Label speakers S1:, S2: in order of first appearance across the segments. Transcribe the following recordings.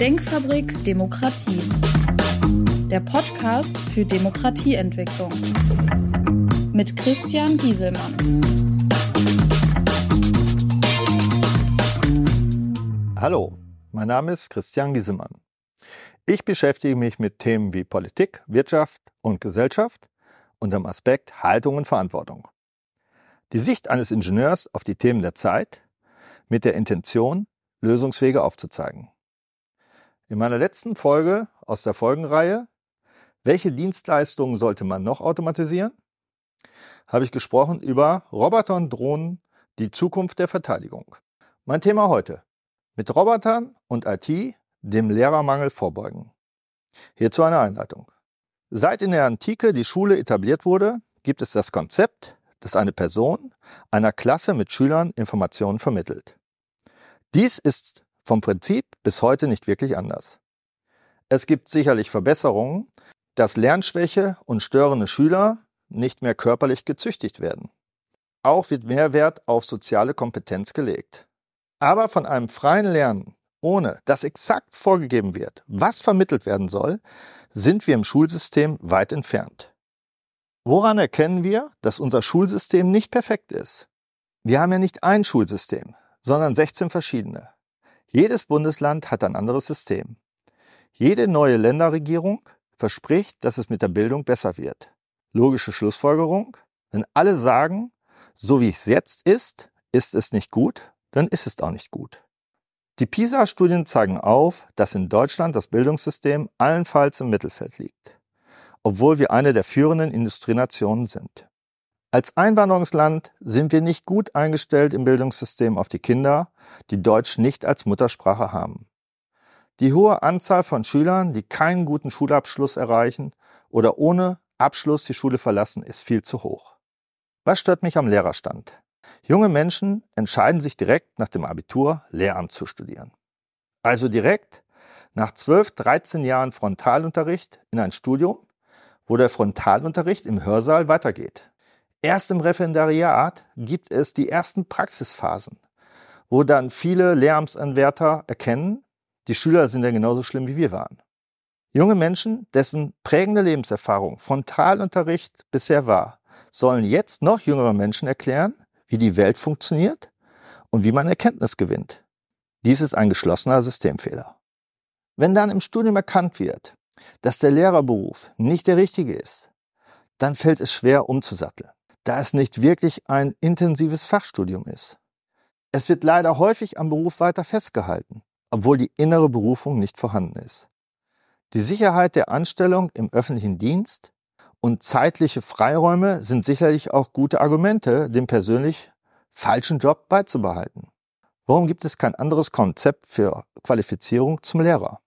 S1: Denkfabrik Demokratie. Der Podcast für Demokratieentwicklung. Mit Christian Gieselmann.
S2: Hallo, mein Name ist Christian Gieselmann. Ich beschäftige mich mit Themen wie Politik, Wirtschaft und Gesellschaft unter dem Aspekt Haltung und Verantwortung. Die Sicht eines Ingenieurs auf die Themen der Zeit mit der Intention, Lösungswege aufzuzeigen. In meiner letzten Folge aus der Folgenreihe Welche Dienstleistungen sollte man noch automatisieren? habe ich gesprochen über Roboter und Drohnen, die Zukunft der Verteidigung. Mein Thema heute. Mit Robotern und IT dem Lehrermangel vorbeugen. Hierzu eine Einleitung. Seit in der Antike die Schule etabliert wurde, gibt es das Konzept, dass eine Person einer Klasse mit Schülern Informationen vermittelt. Dies ist vom Prinzip bis heute nicht wirklich anders. Es gibt sicherlich Verbesserungen, dass Lernschwäche und störende Schüler nicht mehr körperlich gezüchtigt werden. Auch wird mehr Wert auf soziale Kompetenz gelegt. Aber von einem freien Lernen, ohne dass exakt vorgegeben wird, was vermittelt werden soll, sind wir im Schulsystem weit entfernt. Woran erkennen wir, dass unser Schulsystem nicht perfekt ist? Wir haben ja nicht ein Schulsystem, sondern 16 verschiedene. Jedes Bundesland hat ein anderes System. Jede neue Länderregierung verspricht, dass es mit der Bildung besser wird. Logische Schlussfolgerung, wenn alle sagen, so wie es jetzt ist, ist es nicht gut, dann ist es auch nicht gut. Die PISA-Studien zeigen auf, dass in Deutschland das Bildungssystem allenfalls im Mittelfeld liegt, obwohl wir eine der führenden Industrienationen sind. Als Einwanderungsland sind wir nicht gut eingestellt im Bildungssystem auf die Kinder, die Deutsch nicht als Muttersprache haben. Die hohe Anzahl von Schülern, die keinen guten Schulabschluss erreichen oder ohne Abschluss die Schule verlassen, ist viel zu hoch. Was stört mich am Lehrerstand? Junge Menschen entscheiden sich direkt nach dem Abitur Lehramt zu studieren. Also direkt nach 12, 13 Jahren Frontalunterricht in ein Studium, wo der Frontalunterricht im Hörsaal weitergeht. Erst im Referendariat gibt es die ersten Praxisphasen, wo dann viele Lehramtsanwärter erkennen, die Schüler sind ja genauso schlimm wie wir waren. Junge Menschen, dessen prägende Lebenserfahrung Frontalunterricht bisher war, sollen jetzt noch jüngere Menschen erklären, wie die Welt funktioniert und wie man Erkenntnis gewinnt. Dies ist ein geschlossener Systemfehler. Wenn dann im Studium erkannt wird, dass der Lehrerberuf nicht der richtige ist, dann fällt es schwer umzusatteln da es nicht wirklich ein intensives Fachstudium ist. Es wird leider häufig am Beruf weiter festgehalten, obwohl die innere Berufung nicht vorhanden ist. Die Sicherheit der Anstellung im öffentlichen Dienst und zeitliche Freiräume sind sicherlich auch gute Argumente, den persönlich falschen Job beizubehalten. Warum gibt es kein anderes Konzept für Qualifizierung zum Lehrer?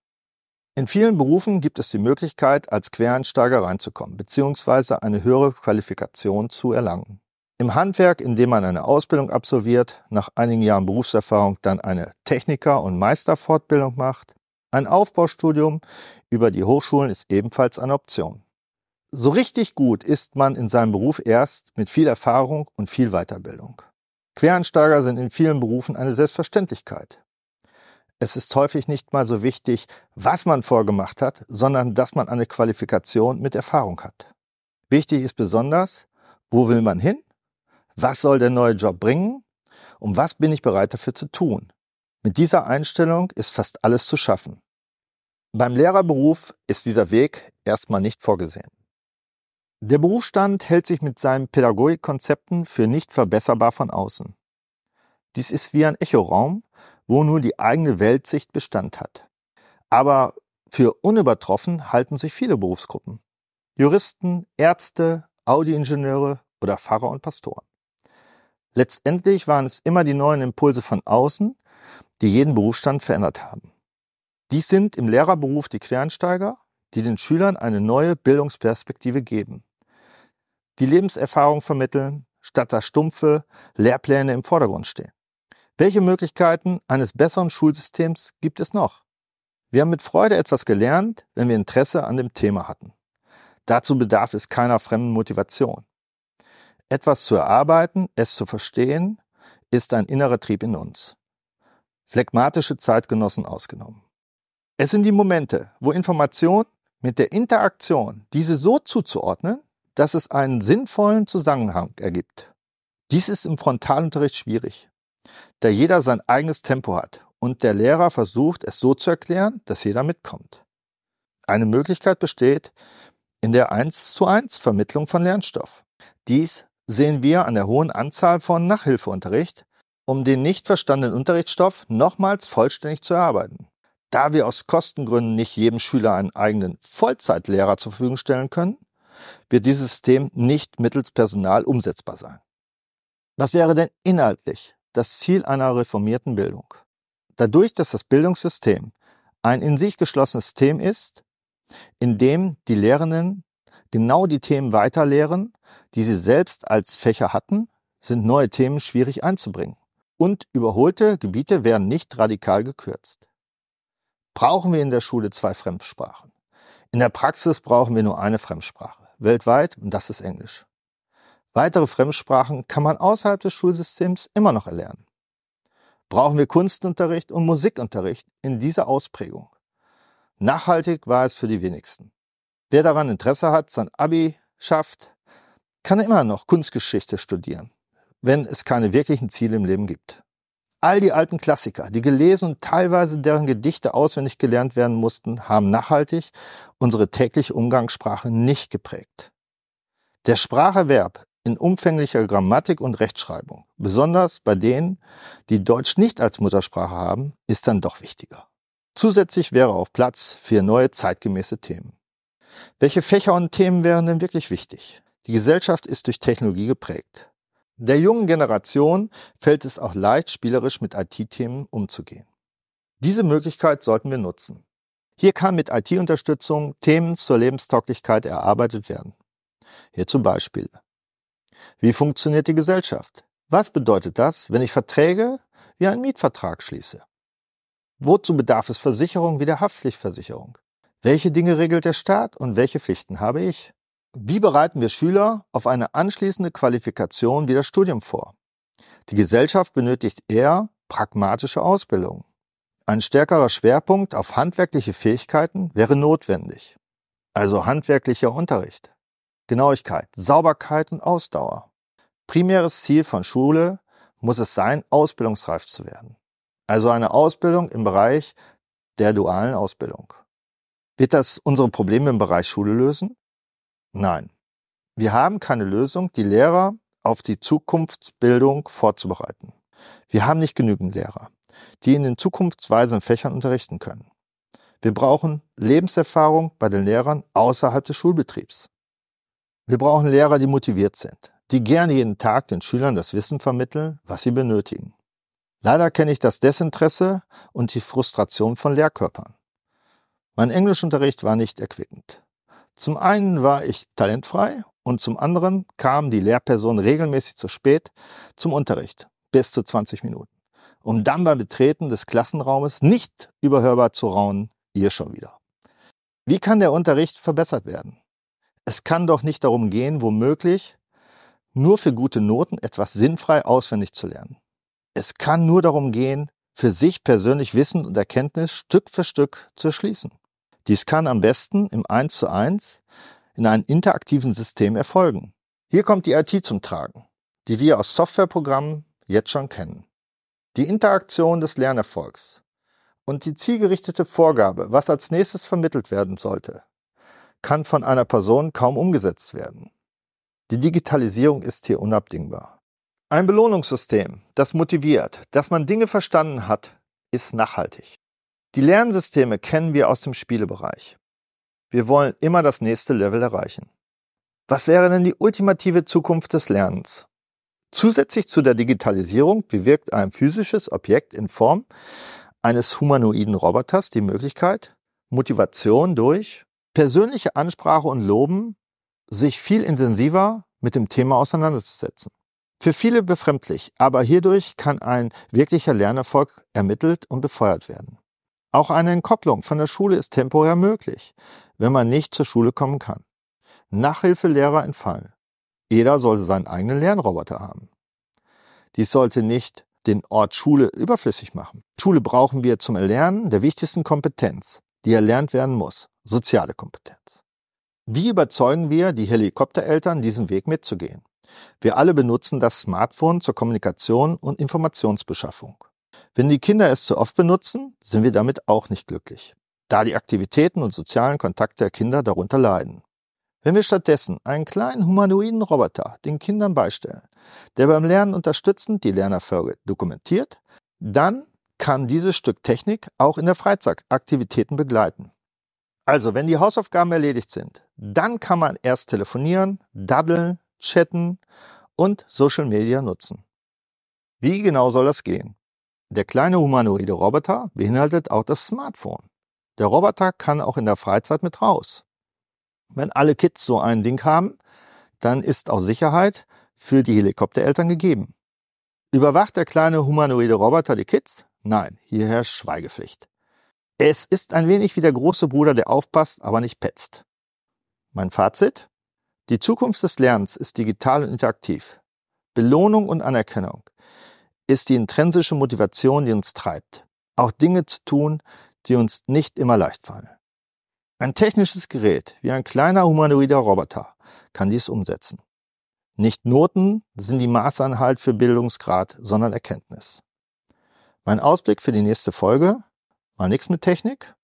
S2: In vielen Berufen gibt es die Möglichkeit, als Quereinsteiger reinzukommen bzw. eine höhere Qualifikation zu erlangen. Im Handwerk, in dem man eine Ausbildung absolviert, nach einigen Jahren Berufserfahrung dann eine Techniker- und Meisterfortbildung macht, ein Aufbaustudium über die Hochschulen ist ebenfalls eine Option. So richtig gut ist man in seinem Beruf erst mit viel Erfahrung und viel Weiterbildung. Quereinsteiger sind in vielen Berufen eine Selbstverständlichkeit. Es ist häufig nicht mal so wichtig, was man vorgemacht hat, sondern dass man eine Qualifikation mit Erfahrung hat. Wichtig ist besonders, wo will man hin? Was soll der neue Job bringen? Und was bin ich bereit dafür zu tun? Mit dieser Einstellung ist fast alles zu schaffen. Beim Lehrerberuf ist dieser Weg erstmal nicht vorgesehen. Der Berufsstand hält sich mit seinen Pädagogikkonzepten für nicht verbesserbar von außen. Dies ist wie ein Echoraum, wo nur die eigene Weltsicht Bestand hat. Aber für unübertroffen halten sich viele Berufsgruppen. Juristen, Ärzte, Audioingenieure oder Pfarrer und Pastoren. Letztendlich waren es immer die neuen Impulse von außen, die jeden Berufsstand verändert haben. Dies sind im Lehrerberuf die Quereinsteiger, die den Schülern eine neue Bildungsperspektive geben, die Lebenserfahrung vermitteln, statt dass stumpfe Lehrpläne im Vordergrund stehen. Welche Möglichkeiten eines besseren Schulsystems gibt es noch? Wir haben mit Freude etwas gelernt, wenn wir Interesse an dem Thema hatten. Dazu bedarf es keiner fremden Motivation. Etwas zu erarbeiten, es zu verstehen, ist ein innerer Trieb in uns. Phlegmatische Zeitgenossen ausgenommen. Es sind die Momente, wo Information mit der Interaktion diese so zuzuordnen, dass es einen sinnvollen Zusammenhang ergibt. Dies ist im Frontalunterricht schwierig, da jeder sein eigenes Tempo hat und der Lehrer versucht, es so zu erklären, dass jeder mitkommt. Eine Möglichkeit besteht in der 1 zu 1 Vermittlung von Lernstoff. Dies sehen wir an der hohen Anzahl von Nachhilfeunterricht, um den nicht verstandenen Unterrichtsstoff nochmals vollständig zu erarbeiten. Da wir aus Kostengründen nicht jedem Schüler einen eigenen Vollzeitlehrer zur Verfügung stellen können, wird dieses System nicht mittels Personal umsetzbar sein. Was wäre denn inhaltlich das Ziel einer reformierten Bildung? Dadurch, dass das Bildungssystem ein in sich geschlossenes System ist, in dem die Lehrenden genau die Themen weiterlehren, die sie selbst als Fächer hatten, sind neue Themen schwierig einzubringen. Und überholte Gebiete werden nicht radikal gekürzt. Brauchen wir in der Schule zwei Fremdsprachen? In der Praxis brauchen wir nur eine Fremdsprache, weltweit, und das ist Englisch. Weitere Fremdsprachen kann man außerhalb des Schulsystems immer noch erlernen. Brauchen wir Kunstunterricht und Musikunterricht in dieser Ausprägung? Nachhaltig war es für die wenigsten. Wer daran Interesse hat, sein Abi schafft, kann immer noch Kunstgeschichte studieren, wenn es keine wirklichen Ziele im Leben gibt. All die alten Klassiker, die gelesen und teilweise deren Gedichte auswendig gelernt werden mussten, haben nachhaltig unsere tägliche Umgangssprache nicht geprägt. Der Spracherwerb in umfänglicher Grammatik und Rechtschreibung, besonders bei denen, die Deutsch nicht als Muttersprache haben, ist dann doch wichtiger. Zusätzlich wäre auch Platz für neue zeitgemäße Themen. Welche Fächer und Themen wären denn wirklich wichtig? Die Gesellschaft ist durch Technologie geprägt. Der jungen Generation fällt es auch leicht, spielerisch mit IT-Themen umzugehen. Diese Möglichkeit sollten wir nutzen. Hier kann mit IT-Unterstützung Themen zur Lebenstauglichkeit erarbeitet werden. Hierzu Beispiele. Wie funktioniert die Gesellschaft? Was bedeutet das, wenn ich Verträge wie einen Mietvertrag schließe? Wozu bedarf es Versicherung wie der Haftpflichtversicherung? Welche Dinge regelt der Staat und welche Pflichten habe ich? Wie bereiten wir Schüler auf eine anschließende Qualifikation wie das Studium vor? Die Gesellschaft benötigt eher pragmatische Ausbildung. Ein stärkerer Schwerpunkt auf handwerkliche Fähigkeiten wäre notwendig. Also handwerklicher Unterricht. Genauigkeit, Sauberkeit und Ausdauer. Primäres Ziel von Schule muss es sein, ausbildungsreif zu werden. Also eine Ausbildung im Bereich der dualen Ausbildung. Wird das unsere Probleme im Bereich Schule lösen? Nein. Wir haben keine Lösung, die Lehrer auf die Zukunftsbildung vorzubereiten. Wir haben nicht genügend Lehrer, die in den zukunftsweisen Fächern unterrichten können. Wir brauchen Lebenserfahrung bei den Lehrern außerhalb des Schulbetriebs. Wir brauchen Lehrer, die motiviert sind, die gerne jeden Tag den Schülern das Wissen vermitteln, was sie benötigen. Leider kenne ich das Desinteresse und die Frustration von Lehrkörpern. Mein Englischunterricht war nicht erquickend. Zum einen war ich talentfrei und zum anderen kam die Lehrperson regelmäßig zu spät zum Unterricht, bis zu 20 Minuten, um dann beim Betreten des Klassenraumes nicht überhörbar zu raunen, ihr schon wieder. Wie kann der Unterricht verbessert werden? Es kann doch nicht darum gehen, womöglich nur für gute Noten etwas sinnfrei auswendig zu lernen. Es kann nur darum gehen, für sich persönlich Wissen und Erkenntnis Stück für Stück zu erschließen. Dies kann am besten im 1 zu 1 in einem interaktiven System erfolgen. Hier kommt die IT zum Tragen, die wir aus Softwareprogrammen jetzt schon kennen. Die Interaktion des Lernerfolgs und die zielgerichtete Vorgabe, was als nächstes vermittelt werden sollte, kann von einer Person kaum umgesetzt werden. Die Digitalisierung ist hier unabdingbar. Ein Belohnungssystem, das motiviert, dass man Dinge verstanden hat, ist nachhaltig. Die Lernsysteme kennen wir aus dem Spielebereich. Wir wollen immer das nächste Level erreichen. Was wäre denn die ultimative Zukunft des Lernens? Zusätzlich zu der Digitalisierung bewirkt ein physisches Objekt in Form eines humanoiden Roboters die Möglichkeit, Motivation durch persönliche Ansprache und Loben sich viel intensiver mit dem Thema auseinanderzusetzen. Für viele befremdlich, aber hierdurch kann ein wirklicher Lernerfolg ermittelt und befeuert werden. Auch eine Entkopplung von der Schule ist temporär möglich, wenn man nicht zur Schule kommen kann. Nachhilfelehrer entfallen. Jeder sollte seinen eigenen Lernroboter haben. Dies sollte nicht den Ort Schule überflüssig machen. Schule brauchen wir zum Erlernen der wichtigsten Kompetenz, die erlernt werden muss. Soziale Kompetenz. Wie überzeugen wir die Helikoptereltern, diesen Weg mitzugehen? Wir alle benutzen das Smartphone zur Kommunikation und Informationsbeschaffung. Wenn die Kinder es zu oft benutzen, sind wir damit auch nicht glücklich, da die Aktivitäten und sozialen Kontakte der Kinder darunter leiden. Wenn wir stattdessen einen kleinen humanoiden Roboter den Kindern beistellen, der beim Lernen unterstützend die Lernerfolge dokumentiert, dann kann dieses Stück Technik auch in der Freizeitaktivitäten begleiten. Also, wenn die Hausaufgaben erledigt sind, dann kann man erst telefonieren, daddeln, chatten und Social Media nutzen. Wie genau soll das gehen? Der kleine humanoide Roboter beinhaltet auch das Smartphone. Der Roboter kann auch in der Freizeit mit raus. Wenn alle Kids so ein Ding haben, dann ist auch Sicherheit für die Helikoptereltern gegeben. Überwacht der kleine humanoide Roboter die Kids? Nein, hier herrscht Schweigepflicht. Es ist ein wenig wie der große Bruder, der aufpasst, aber nicht petzt. Mein Fazit? Die Zukunft des Lernens ist digital und interaktiv. Belohnung und Anerkennung ist die intrinsische Motivation, die uns treibt, auch Dinge zu tun, die uns nicht immer leicht fallen. Ein technisches Gerät wie ein kleiner humanoider Roboter kann dies umsetzen. Nicht Noten sind die Maßeinheit für Bildungsgrad, sondern Erkenntnis. Mein Ausblick für die nächste Folge? Mal nichts mit Technik?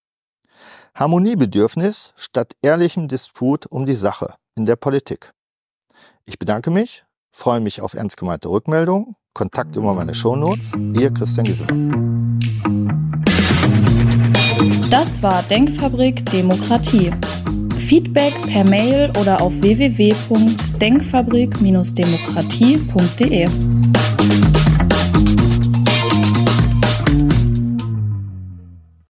S2: Harmoniebedürfnis statt ehrlichem Disput um die Sache in der Politik. Ich bedanke mich, freue mich auf ernst gemeinte Rückmeldungen, Kontakt über meine Shownotes. Ihr Christian Giesemann.
S1: Das war Denkfabrik Demokratie. Feedback per Mail oder auf www.denkfabrik-demokratie.de.